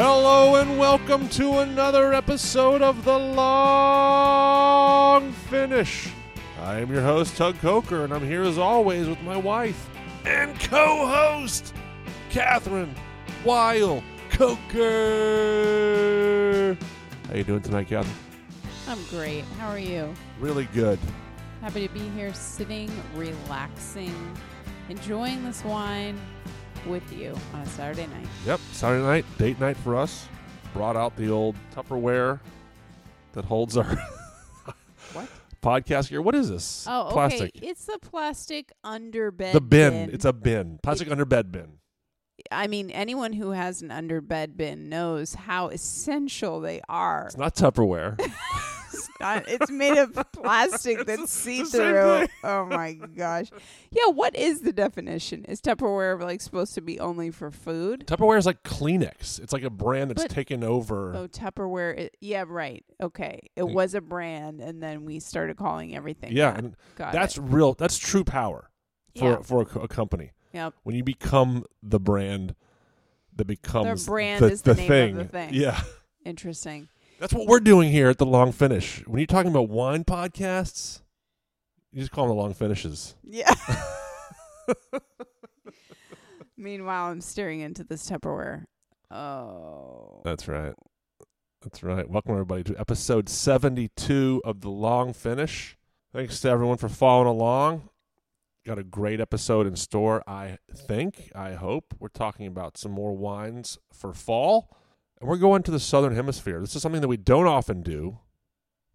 Hello and welcome to another episode of The Long Finish. I am your host, Tug Coker, and I'm here as always with my wife and co-host, Kathryn Weil Coker. How are you doing tonight, Kathryn? I'm great. How are you? Really good. Happy to be here sitting, relaxing, enjoying this wine with you on a Saturday night. Yep, Saturday night, date night for us. Brought out the old Tupperware that holds our What? podcast gear. What is this? Oh, okay. Plastic. It's the plastic underbed the bin. It's a bin. Plastic under bed bin. I mean, anyone who has an underbed bin knows how essential they are. It's not Tupperware. It's, not- it's made of plastic that's see through. Oh my gosh. Yeah, what is the definition? Is Tupperware like supposed to be only for food? Tupperware is like Kleenex. It's like a brand that's But- taken over. Oh, Tupperware. i yeah, right. Okay. It was a brand, and then we started calling everything. yeah, that. and Got that's it. real. That's true power for Yeah. for a, co- a company. Yep. When you become the brand that becomes brand the, is the name thing. of the thing. Yeah. Interesting. That's what we're doing here at the Long Finish. When you're talking about wine podcasts, you just call them the Long Finishes. Yeah. Meanwhile, I'm staring into this Tupperware. Oh. That's right. That's right. Welcome everybody to episode 72 of the Long Finish. Thanks to everyone for following along. Got a great episode in store, I think. I hope. We're talking about some more wines for fall. And we're going to the southern hemisphere. This is something that we don't often do.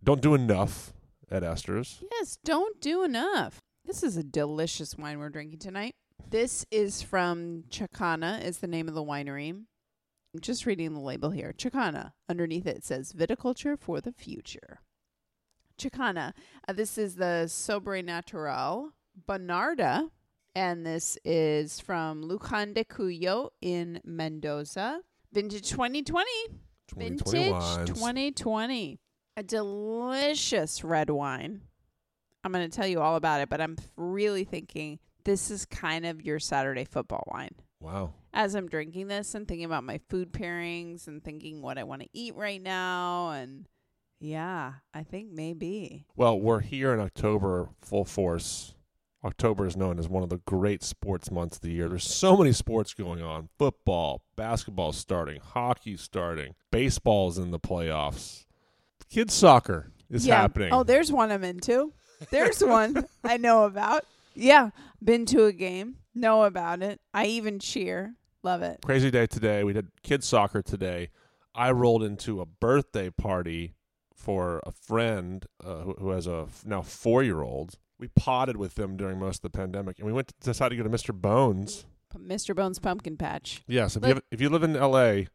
Don't do enough at Esther's. Yes, don't do enough. This is a delicious wine we're drinking tonight. This is from Chakana, is the name of the winery. I'm just reading the label here. Chakana. Underneath it says viticulture for the future. Chakana. Uh, this is the Sobrenatural Bonarda. And this is from Lujan de Cuyo in Mendoza. Vintage 2020. 2020 Vintage 2020. A delicious red wine. I'm going to tell you all about it, but I'm really thinking this is kind of your Saturday football wine. Wow. As I'm drinking this and thinking about my food pairings and thinking what I want to eat right now. And yeah, I think maybe. Well, we're here in October full force. October is known as one of the great sports months of the year. There's so many sports going on. Football, basketball starting, hockey starting, baseball's in the playoffs. Kids soccer is yeah. happening. Oh, there's one I'm into. There's one I know about. Yeah, been to a game, know about it. I even cheer. Love it. Crazy day today. We did kids soccer today. I rolled into a birthday party for a friend uh, who, who has a f- now four year old. We potted with them during most of the pandemic, and we went to decide to go to Mr. Bones. Mr. Bones Pumpkin Patch. Yes, if you have, if you live in L.A.,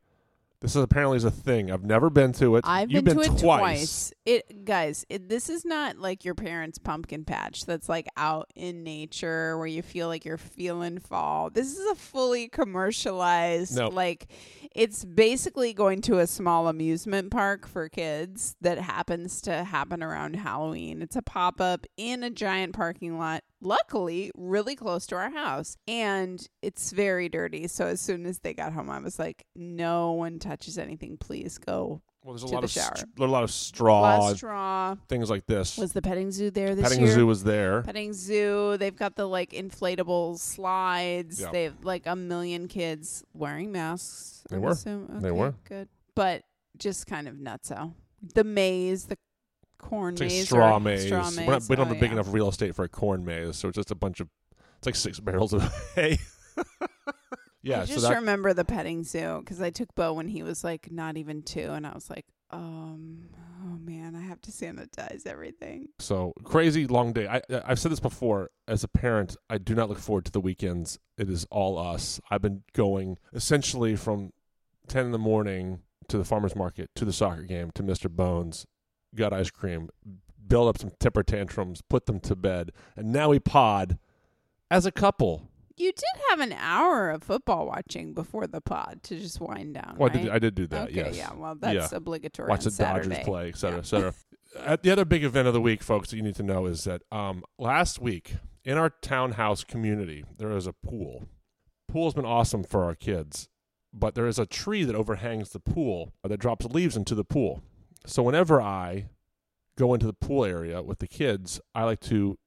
this is apparently is a thing. I've never been to it. I've You've been, been, to it twice. twice. It guys, it, this is not like your parents' pumpkin patch that's like out in nature where you feel like you're feeling fall. This is a fully commercialized No. like it's basically going to a small amusement park for kids that happens to happen around Halloween. It's a pop-up in a giant parking lot. Luckily, really close to our house. And it's very dirty. So as soon as they got home, I was like, no one touches anything. Please go Well, there's a lot the of shower. st- a lot of straw, Last straw. things like this. Was the petting zoo there this Petting year? zoo was there. petting zoo. They've got the like inflatable slides. Yeah. They have like a million kids wearing masks. They I were. assume. They were. good, but just kind of nutso. The maze, the corn It's like maze, straw or maze. Straw maze. not, we don't Oh, have a oh, big yeah. enough real estate for a corn maze, so it's just a bunch of. It's like six barrels of hay. yeah, I so just that remember the petting zoo because I took Bo when he was like not even two, and I was like, um, oh man, I have to sanitize everything. So crazy long day. I I've said this before. As a parent, I do not look forward to the weekends. It is all us. I've been going essentially from ten in the morning to the farmers market to the soccer game to Mr. Bones, got ice cream, build up some temper tantrums, put them to bed, and now we pod as a couple. You did have an hour of football watching before the pod to just wind down. Well, I did, I did do that. okay, yes. yeah. Well, that's obligatory. watch the Saturday. Dodgers play, et cetera, Yeah. et cetera. Uh, the other big event of the week, folks, that you need to know is that um, last week in our townhouse community, there is a pool. Pool's been awesome for our kids. but there is a tree that overhangs the pool that drops leaves into the pool. So whenever I go into the pool area with the kids, I like to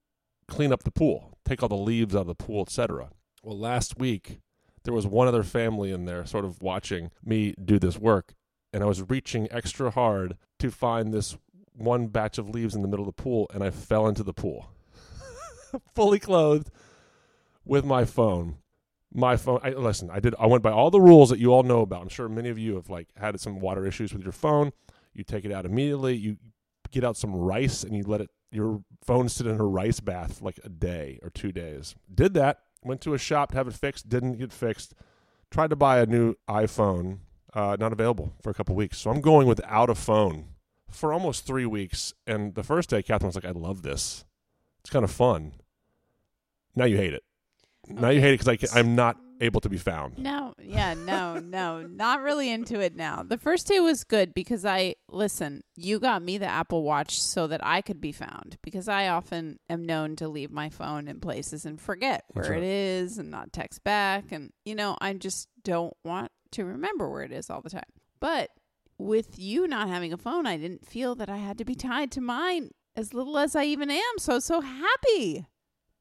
clean up the pool, take all the leaves out of the pool, etc. Well, last week there was one other family in there sort of watching me do this work, and I was reaching extra hard to find this one batch of leaves in the middle of the pool, and I fell into the pool, fully clothed, with my phone. My phone. I, listen, I did. I went by all the rules that you all know about. I'm sure many of you have like had some water issues with your phone. You take it out immediately. You get out some rice and you let it. Your phone sit in a rice bath for like a day or two days. Did that. Went to a shop to have it fixed. Didn't get fixed. Tried to buy a new iPhone. Uh, not available for a couple weeks. So I'm going without a phone for almost three weeks. And the first day, Kathryn was like, "I love this. It's kind of fun." Now you hate it. Now you hate it because I'm not able to be found. No, yeah, no, no, not really into it now. The first day was good because I listen. You got me the Apple Watch so that I could be found because I often am known to leave my phone in places and forget where right. it is and not text back, and you know I just don't want to remember where it is all the time. But with you not having a phone, I didn't feel that I had to be tied to mine as little as I even am. So so happy.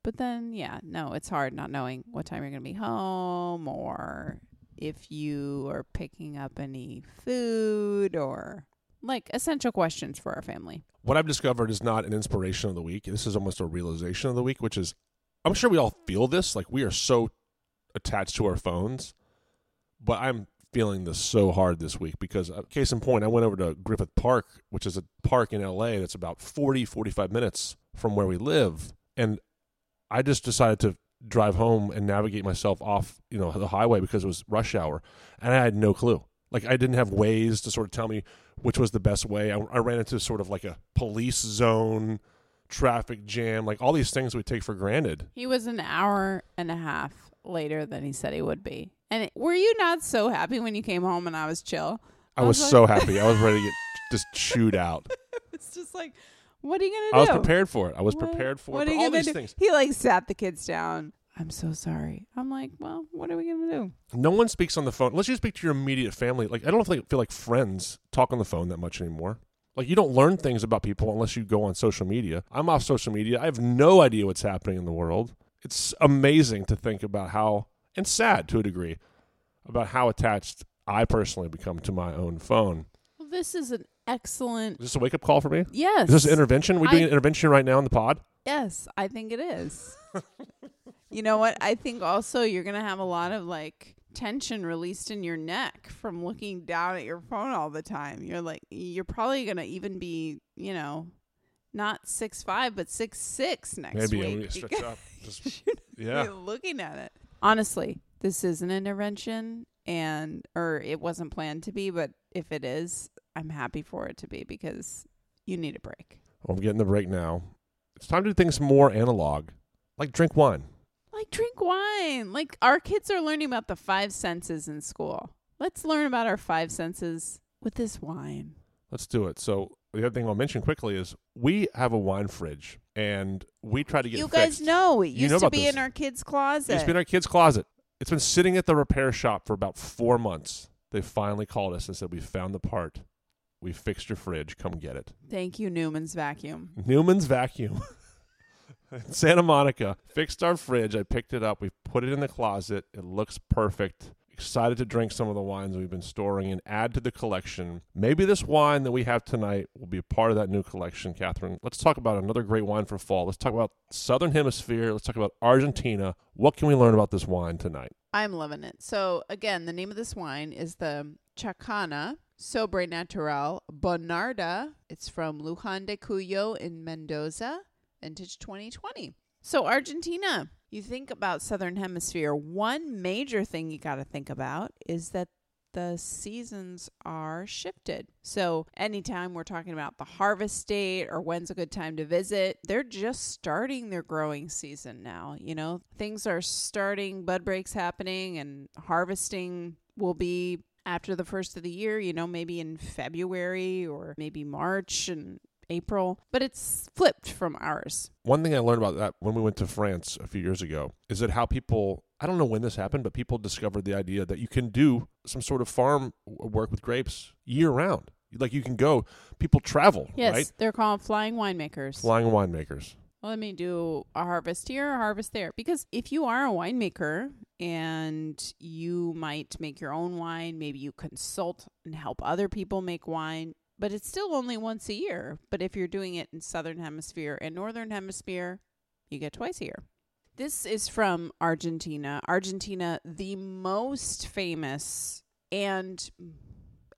But then, yeah, no, it's hard not knowing what time you're going to be home or if you are picking up any food or like essential questions for our family. What I've discovered is not an inspiration of the week. This is almost a realization of the week, which is I'm sure we all feel this. Like we are so attached to our phones, but I'm feeling this so hard this week because, uh, case in point, I went over to Griffith Park, which is a park in LA that's about 40, 45 minutes from where we live. And I just decided to drive home and navigate myself off, you know, the highway because it was rush hour, and I had no clue. Like I didn't have Waze to sort of tell me which was the best way. I, I ran into sort of like a police zone, traffic jam, like all these things we take for granted. He was an hour and a half later than he said he would be. And it, were you not so happy when you came home and I was chill? I I was was so happy. I was ready to get just chewed out. It's just like, what are you gonna do? I was prepared for it. I was What- prepared for what it. are you all gonna these do? things. He like sat the kids down. I'm so sorry. I'm like, well, what are we going to do? No one speaks on the phone unless you speak to your immediate family. Like I don't feel like, feel like friends talk on the phone that much anymore. Like you don't learn things about people unless you go on social media. I'm off social media. I have no idea what's happening in the world. It's amazing to think about how and sad to a degree about how attached I personally become to my own phone. Well, this is an excellent. Is this a wake up call for me? Yes. Is this an intervention? Are we doing I- an intervention right now in the pod? Yes, I think it is. you know what? I think also you're going to have a lot of like tension released in your neck from looking down at your phone all the time. You're like, you're probably going to even be, you know, not six five, but six six next week. Maybe week. gonna stretch up. Just, yeah. Looking at it. Honestly, this is an intervention and or it wasn't planned to be, but if it is, I'm happy for it to be because you need a break. Well, I'm getting the break now. It's time to do things more analog, like drink wine. Like drink wine. Like our kids are learning about the five senses in school. Let's learn about our five senses with this wine. Let's do it. So the other thing I'll mention quickly is we have a wine fridge, and we try to get You guys fixed. know it You used know to be this. in our kids' closet. It's been in our kid's closet. It's been sitting at the repair shop for about four months. They finally called us and said, "We found the part. We fixed your fridge. Come get it." Thank you, Newman's Vacuum. Newman's Vacuum. Santa Monica fixed our fridge. I picked it up. We put it in the closet. It looks perfect. Excited to drink some of the wines we've been storing and add to the collection. Maybe this wine that we have tonight will be a part of that new collection, Kathryn. Let's talk about another great wine for fall. Let's talk about Southern Hemisphere. Let's talk about Argentina. What can we learn about this wine tonight? I'm loving it. So again, the name of this wine is the Chakana Sobre Natural Bonarda. It's from Lujan de Cuyo in Mendoza, vintage 2020. So Argentina, you think about southern hemisphere, one major thing you got to think about is that the seasons are shifted. So, anytime we're talking about the harvest date or when's a good time to visit, they're just starting their growing season now. You know, things are starting, bud breaks happening, and harvesting will be after the first of the year, you know, maybe in February or maybe March and April, but it's flipped from ours. One thing I learned about that when we went to France a few years ago is that how people, I don't know when this happened, but people discovered the idea that you can do some sort of farm work with grapes year round. Like you can go, people travel, Yes, right? they're called flying winemakers. Flying winemakers. Well, let me do a harvest here, a harvest there. Because if you are a winemaker and you might make your own wine, maybe you consult and help other people make wine, but it's still only once a year. But if you're doing it in southern hemisphere and northern hemisphere, you get twice a year. This is from Argentina. Argentina, the most famous and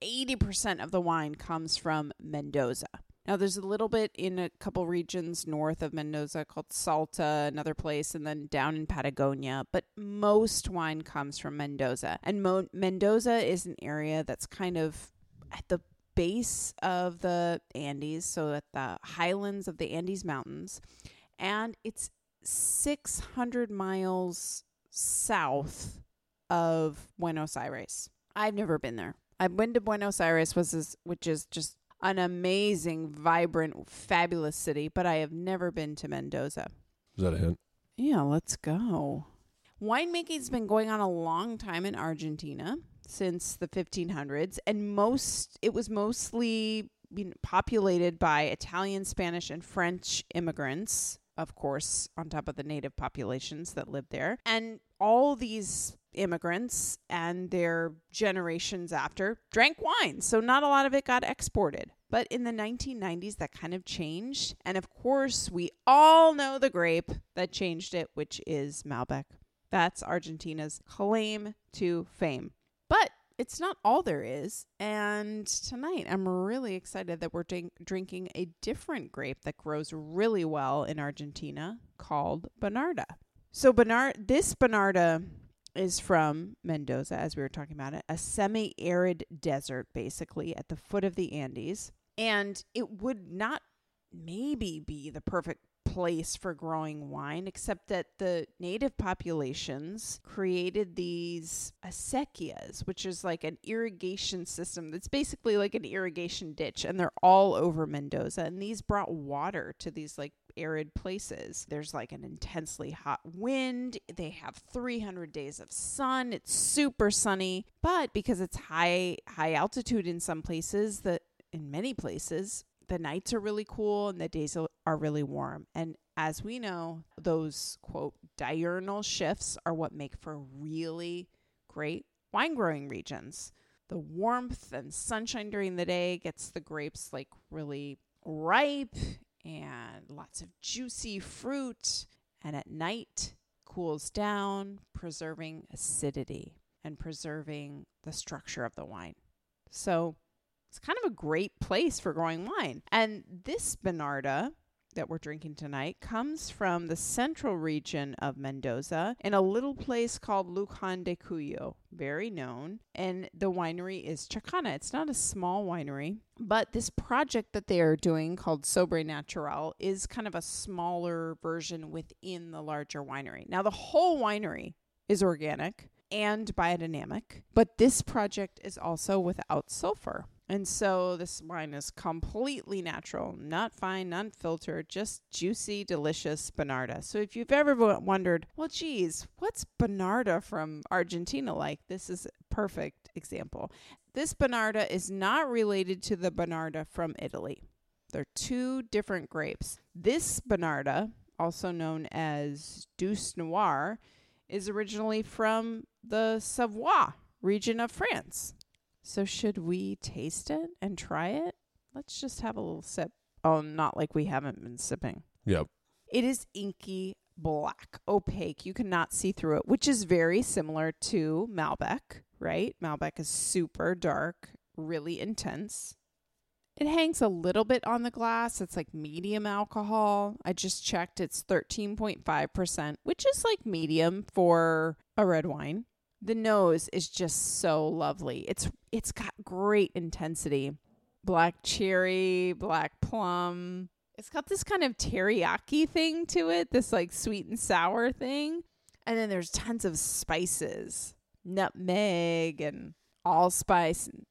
80% of the wine comes from Mendoza. Now, there's a little bit in a couple regions north of Mendoza called Salta, another place, and then down in Patagonia. But most wine comes from Mendoza. And Mo- Mendoza is an area that's kind of at the base of the Andes, so at the highlands of the Andes Mountains. And it's 600 miles south of Buenos Aires. I've never been there. I've been to Buenos Aires, was this, which is just an amazing, vibrant, fabulous city, but I have never been to Mendoza. Is that a hint? Yeah, let's go. Winemaking's been going on a long time in Argentina since the 1500s, and most it was mostly populated by Italian, Spanish, and French immigrants, of course, on top of the native populations that lived there. And all these immigrants and their generations after drank wine. So not a lot of it got exported. But in the 1990s, that kind of changed. And of course, we all know the grape that changed it, which is Malbec. That's Argentina's claim to fame. It's not all there is. And tonight, I'm really excited that we're drink- drinking a different grape that grows really well in Argentina called Bonarda. So, Bonard, this Bonarda is from Mendoza, as we were talking about it, a semi arid desert, basically, at the foot of the Andes. And it would not maybe be the perfect place for growing wine, except that the native populations created these acequias, which is like an irrigation system that's basically like an irrigation ditch, and they're all over Mendoza. And these brought water to these like arid places. There's like an intensely hot wind. They have 300 days of sun. It's super sunny, but because it's high high altitude in some places, that in many places, the nights are really cool and the days are really warm. And as we know, those quote diurnal shifts are what make for really great wine growing regions. The warmth and sunshine during the day gets the grapes like really ripe and lots of juicy fruit. And at night, cools down, preserving acidity and preserving the structure of the wine. So it's kind of a great place for growing wine. And this Bonarda that we're drinking tonight comes from the central region of Mendoza in a little place called Lujan de Cuyo, very known. And the winery is Chakana. It's not a small winery, but this project that they are doing called Sobrenatural is kind of a smaller version within the larger winery. Now, the whole winery is organic and biodynamic, but this project is also without sulfur. And so this wine is completely natural, not fine, not filtered, just juicy, delicious Bonarda. So if you've ever wondered, well, geez, what's Bonarda from Argentina like? This is a perfect example. This Bonarda is not related to the Bonarda from Italy. They're two different grapes. This Bonarda, also known as Douce Noir, is originally from the Savoie region of France. So should we taste it and try it? Let's just have a little sip. Oh, not like we haven't been sipping. Yep. It is inky black, opaque. You cannot see through it, which is very similar to Malbec, right? Malbec is super dark, really intense. It hangs a little bit on the glass. It's like medium alcohol. I just checked. It's 13.5%, which is like medium for a red wine. The nose is just so lovely. It's it's got great intensity. Black cherry, black plum. It's got this kind of teriyaki thing to it, this like sweet and sour thing. And then there's tons of spices, nutmeg and allspice and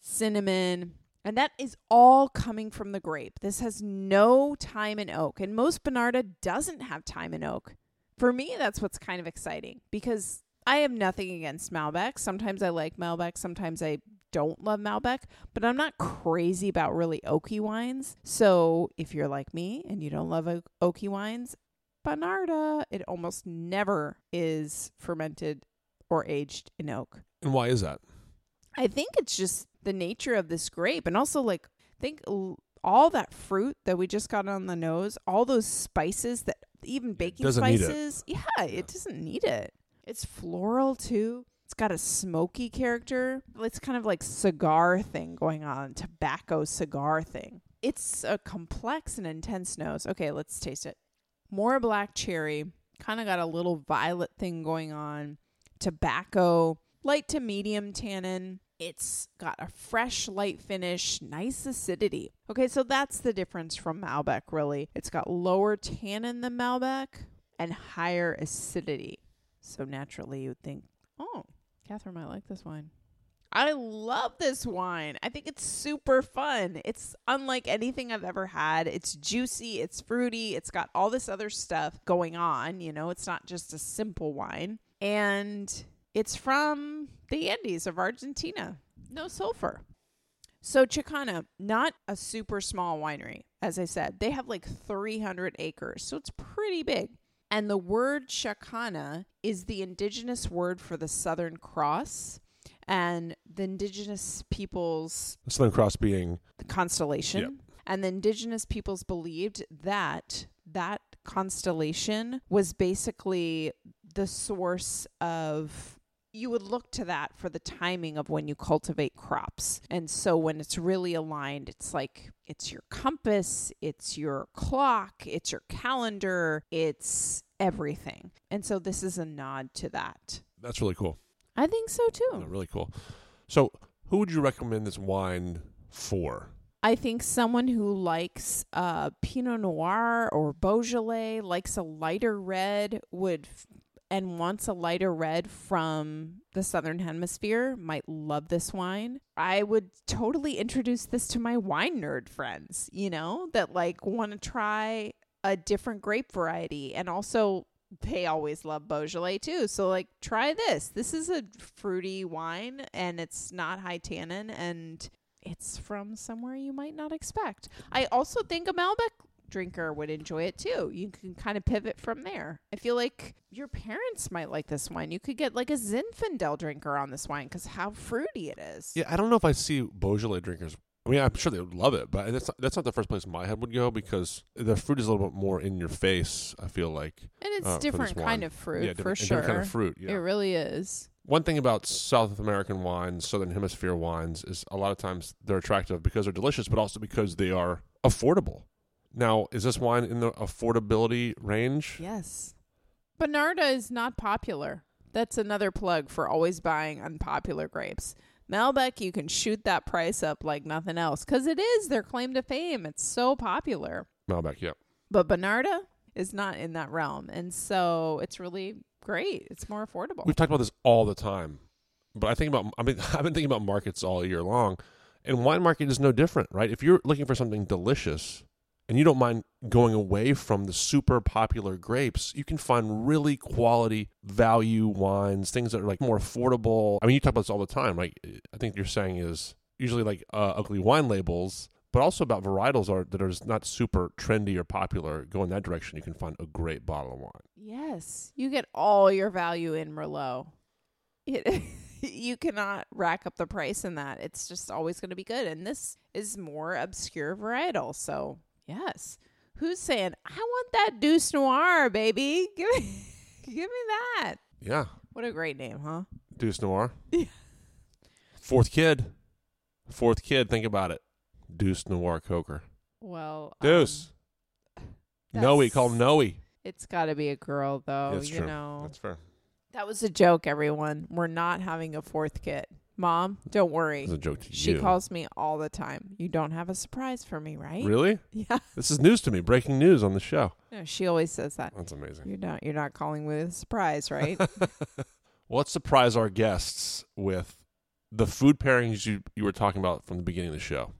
cinnamon. And that is all coming from the grape. This has no time in oak. And most Bonarda doesn't have time in oak. For me, that's what's kind of exciting because I have nothing against Malbec. Sometimes I like Malbec, sometimes I don't love Malbec, but I'm not crazy about really oaky wines. So if you're like me and you don't love oaky wines, Bonarda, it almost never is fermented or aged in oak. And why is that? I think it's just the nature of this grape, and also like think all that fruit that we just got on the nose, all those spices that even baking doesn't need it. spices. Yeah, it doesn't need it. It's floral too. It's got a smoky character. It's kind of like cigar thing going on, tobacco cigar thing. It's a complex and intense nose. Okay, let's taste it. More black cherry, kind of got a little violet thing going on. Tobacco, light to medium tannin. It's got a fresh, light finish, nice acidity. Okay, so that's the difference from Malbec, really. It's got lower tannin than Malbec and higher acidity. So naturally, you would think, oh, Kathryn might like this wine. I love this wine. I think it's super fun. It's unlike anything I've ever had. It's juicy, it's fruity, it's got all this other stuff going on. You know, it's not just a simple wine. And it's from the Andes of Argentina. No sulfur. So Chakana, not a super small winery, as I said. They have like 300 acres, so it's pretty big. And the word Chakana is the indigenous word for the Southern Cross. And the indigenous peoples The Southern Cross being the constellation. Yep. And the indigenous peoples believed that that constellation was basically the source of you would look to that for the timing of when you cultivate crops. And so when it's really aligned, it's like it's your compass, it's your clock, it's your calendar, it's everything. And so this is a nod to that. that's really cool. I think so too. Yeah, really cool. So, who would you recommend this wine for? I think someone who likes uh, Pinot Noir or Beaujolais, likes a lighter red, would f- and wants a lighter red from the Southern Hemisphere might love this wine. I would totally introduce this to my wine nerd friends, you know, that like want to try a different grape variety and also they always love Beaujolais too. So like try this. This is a fruity wine and it's not high tannin and it's from somewhere you might not expect. I also think a Malbec drinker would enjoy it too. You can kind of pivot from there. I feel like your parents might like this wine. You could get like a Zinfandel drinker on this wine because how fruity it is. Yeah, I don't know if I see Beaujolais drinkers. I mean, I'm sure they would love it, but that's not, that's not the first place my head would go because the fruit is a little bit more in your face. I feel like And it's uh, different kind of fruit yeah, for sure. different kind of fruit. Yeah. It really is. One thing about South American wines, Southern Hemisphere wines, is a lot of times they're attractive because they're delicious, but also because they are affordable. Now, is this wine in the affordability range? Yes. Bonarda is not popular. That's another plug for always buying unpopular grapes. Malbec, you can shoot that price up like nothing else because it is their claim to fame. It's so popular. Malbec, yeah. But Bonarda is not in that realm. And so it's really great. It's more affordable. We've talked about this all the time, but I think about I mean I've been thinking about markets all year long, and wine market is no different, right? If you're looking for something delicious and you don't mind going away from the super popular grapes, you can find really quality value wines, things that are like more affordable. I mean, you talk about this all the time, right? I think you're saying is usually like uh, ugly wine labels. But also about varietals are that are not super trendy or popular. Go in that direction, you can find a great bottle of wine. yes. You get all your value in Merlot. It, you cannot rack up the price in that. It's just always going to be good. And this is more obscure varietal. So, yes. Who's saying, I want that Deuce Noir, baby? Give me, give me that. Yeah, What a great name, huh? Deuce Noir. Yeah. Fourth kid. Fourth kid, think about it. Deuce Noir Coker. Well, Deuce. um, Noe, call him Noe. It's got to be a girl, though. That's you true. know, That's fair. that was a joke. Everyone, we're not having a fourth kid. Mom, don't worry. It's a joke to She you. calls me all the time. You don't have a surprise for me, right? Really? Yeah. This is news to me. Breaking news on the show. No, she always says that. That's amazing. You're not. You're not calling with a surprise, right? well, let's surprise our guests with the food pairings you, you were talking about from the beginning of the show.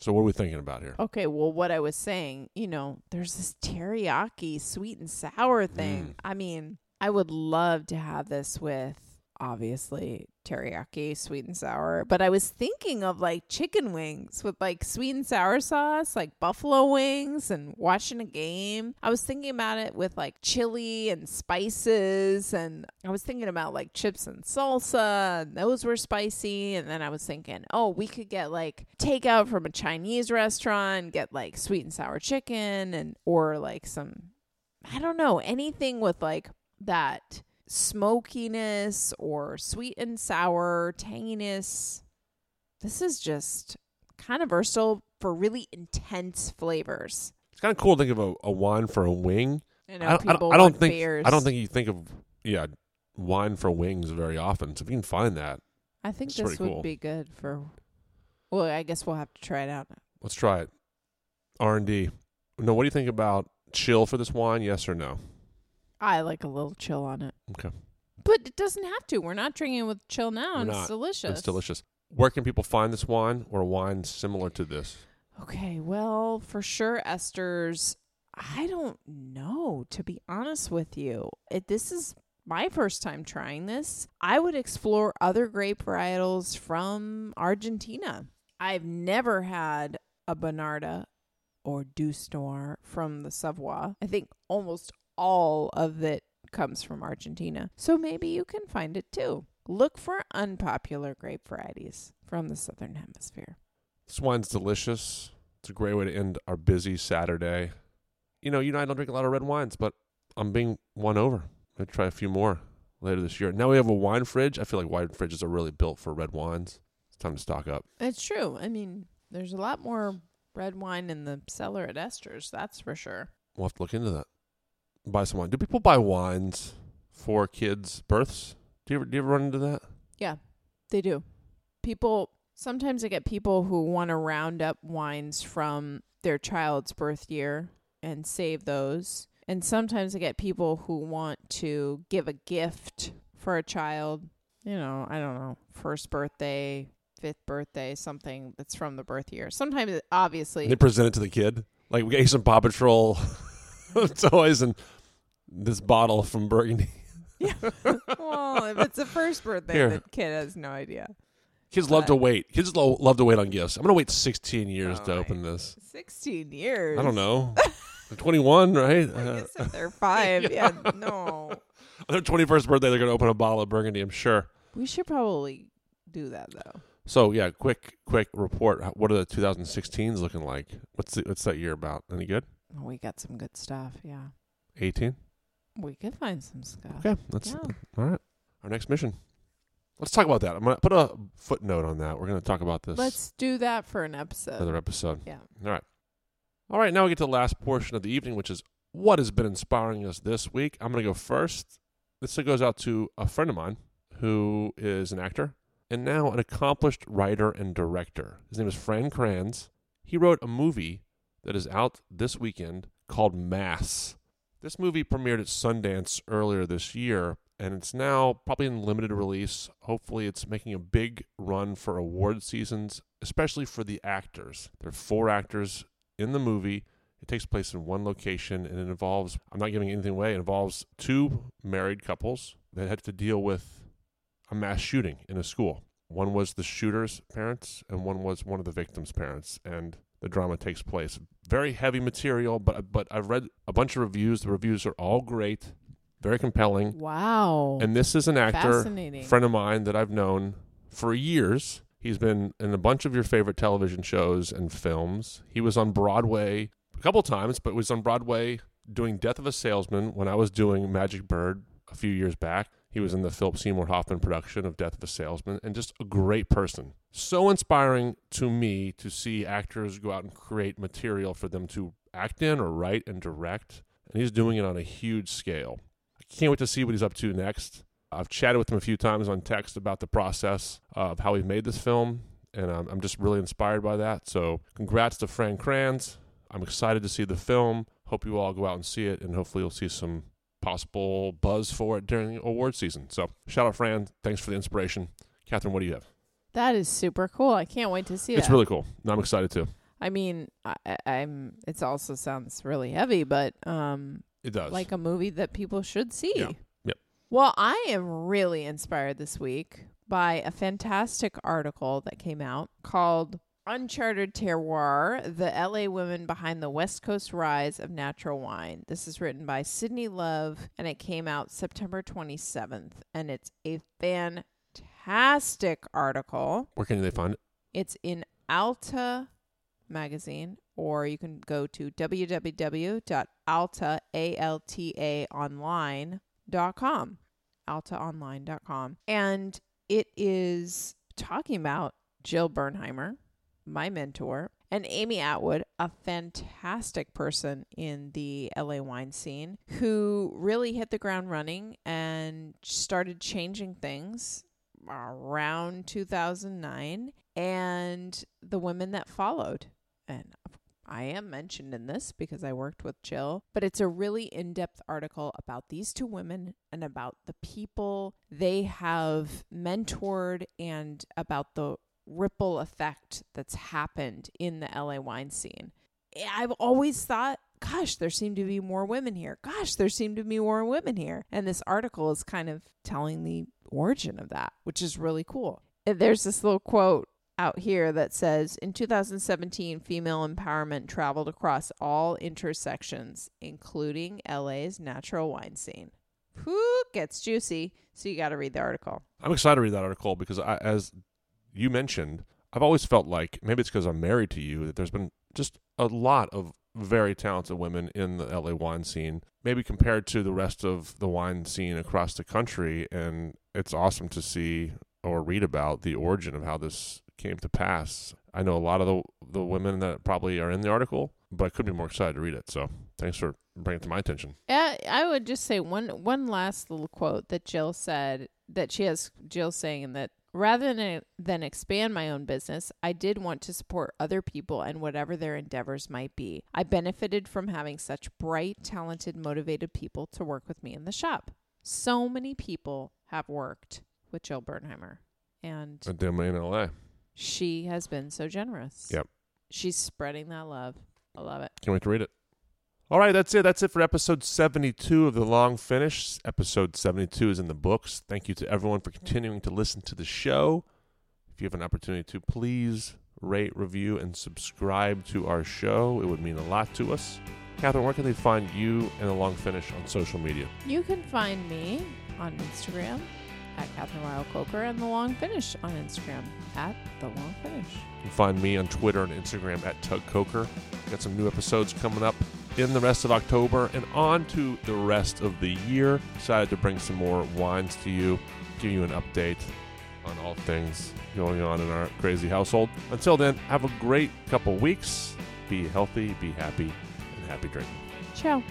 So what are we thinking about here? Okay, well, what I was saying, you know, there's this teriyaki sweet and sour thing. Mm. I mean, I would love to have this with obviously teriyaki sweet and sour, but I was thinking of like chicken wings with like sweet and sour sauce, like buffalo wings, and watching a game. I was thinking about it with like chili and spices, and I was thinking about like chips and salsa, and those were spicy. And then I was thinking, oh, we could get like takeout from a Chinese restaurant, get like sweet and sour chicken, and or like some, I don't know, anything with like that smokiness or sweet and sour tanginess. This is just kind of versatile for really intense flavors. It's kind of cool to think of a, a wine for a wing. I know I, don't- I people I don't think beers. I don't think you think of yeah wine for wings very often. So if you can find that, I think this would cool. be good for. Well, I guess we'll have to try it out. let's try it. R and D. No, what do you think about chill for this wine? Yes or no? I like a little chill on it. Okay, But it doesn't have to. We're not drinking it with chill now. We're and not. It's delicious. it's delicious. Where can people find this wine or a wine similar to this? Okay, well, for sure, Esther's. I don't know, to be honest with you. It, this is my first time trying this. I would explore other grape varietals from Argentina. I've never had a Bonarda or Douce Noir from the Savoie. I think almost all of it comes from Argentina. So maybe you can find it too. Look for unpopular grape varieties from the Southern Hemisphere. This wine's delicious. It's a great way to end our busy Saturday. You know, you and I don't drink a lot of red wines, but I'm being won over. I'm gonna try a few more later this year. Now we have a wine fridge. I feel like wine fridges are really built for red wines. It's time to stock up. It's true. I mean, there's a lot more red wine in the cellar at Esther's, that's for sure. We'll have to look into that. Buy some wine. Do people buy wines for kids' births? Do you ever do you ever run into that? Yeah, they do. People sometimes I get people who want to round up wines from their child's birth year and save those. And sometimes I get people who want to give a gift for a child, you know, I don't know, first birthday, fifth birthday, something that's from the birth year. Sometimes it- obviously They present it to the kid. Like we got you some Paw Patrol toys and this bottle from Burgundy. well, if it's a first birthday, Here. the kid has no idea. Kids love to wait. Kids lo- love to wait on gifts. I'm gonna wait 16 years to open this. 16 years. I don't know. They're 21, right? I Uh, guess if they're five, yeah, no. on their 21st birthday, they're gonna open a bottle of Burgundy. I'm sure. We should probably do that though. So yeah, quick, quick report. How- What are the 2016s looking like? What's the, what's that year about? Any good? We got some good stuff. Yeah, 18. we could find some stuff. Okay, that's Yeah. all right. Our next mission. Let's talk about that. I'm gonna put a footnote on that. We're gonna talk about this Let's do that for an episode. another episode. Yeah. All right. All right. Now we get to the last portion of the evening, which is what has been inspiring us this week. I'm gonna go first. This goes out to a friend of mine who is an actor and now an accomplished writer and director. His name is Fran Kranz. He wrote a movie that is out this weekend called Mass. This movie premiered at Sundance earlier this year, and it's now probably in limited release. Hopefully, it's making a big run for award seasons, especially for the actors. There are four actors in the movie. It takes place in one location, and it involves, I'm not giving anything away, it involves two married couples that had to deal with a mass shooting in a school. One was the shooter's parents, and one was one of the victim's parents. And the drama takes place. Very heavy material, but but I've read a bunch of reviews. The reviews are all great, very compelling. Wow. And this is an actor, friend of mine that I've known for years. He's been in a bunch of your favorite television shows and films. He was on Broadway a couple times, but was on Broadway doing Death of a Salesman when I was doing Magic Bird a few years back. He was in the Philip Seymour Hoffman production of Death of a Salesman and just a great person. So inspiring to me to see actors go out and create material for them to act in or write and direct. And he's doing it on a huge scale. I can't wait to see what he's up to next. I've chatted with him a few times on text about the process of how he made this film, and I'm, just really inspired by that. So, congrats to Fran Kranz. I'm excited to see the film. Hope you all go out and see it, and hopefully, you'll see some possible buzz for it during award season. So, shout out, Fran. Thanks for the inspiration. Kathryn, what do you have? that is super cool. I can't wait to see it. It's that. really cool. I'm excited too. I mean, I, I- I'm. It also sounds really heavy, but um, It does. like a movie that people should see. Yeah. Yep. Well, I am really inspired this week by a fantastic article that came out called Uncharted Terroir The LA Women Behind the West Coast Rise of Natural Wine. This is written by Sydney Love and it came out September 27th. And it's a fantastic article. Where can they find it? It's in Alta magazine, or you can go to www.alta, A-L-T-A online.com, altaonline.com. And it is talking about Jill Bernheimer, my mentor, and Amy Atwood, a fantastic person in the LA wine scene who really hit the ground running and started changing things around 2009 and the women that followed. And I am mentioned in this because I worked with Jill, but it's a really in depth article about these two women and about the people they have mentored and about the ripple effect that's happened in the LA wine scene. Eh, I've always thought, gosh, there seem to be more women here. Gosh, there seem to be more women here. And this article is kind of telling the origin of that, which is really cool. Eh, there's this little quote out here that says In 2017, female empowerment traveled across all intersections, including LA's natural wine scene. Whew, gets juicy. So you got to read the article. I'm excited to read that article because, I, as you mentioned, I've always felt like maybe it's because I'm married to you that there's been just a lot of very talented women in the LA wine scene, maybe compared to the rest of the wine scene across the country. And it's awesome to see or read about the origin of how this came to pass. I know a lot of the the women that probably are in the article, but I couldn't be more excited to read it. So thanks for bringing it to my attention. Yeah, I would just say one one last little quote that Jill said that she has Jill saying that rather than eh, than expand my own business, I did want to support other people and whatever their endeavors might be. I benefited from having such bright, talented, motivated people to work with me in the shop. So many people have worked with Jill Bernheimer, and At Domaine LA. she has been so generous. Yep. She's spreading that love. I love it. Can't wait to read it. All right, that's it. That's it for episode 72 of The Long Finish. Episode 72 is in the books. Thank you to everyone for continuing to listen to the show. If you have an opportunity to, please rate, review, and subscribe to our show. It would mean a lot to us. Kathryn, where can they find you and The Long Finish on social media? You can find me on Instagram at Kathryn Lyle Coker and The Long Finish on Instagram at The Long Finish. You can find me on Twitter and Instagram at Tug Coker. Got some new episodes coming up in the rest of October and on to the rest of the year. Excited to bring some more wines to you, give you an update on all things going on in our crazy household. Until then, have a great couple weeks. Be healthy, be happy, and happy drinking. Ciao.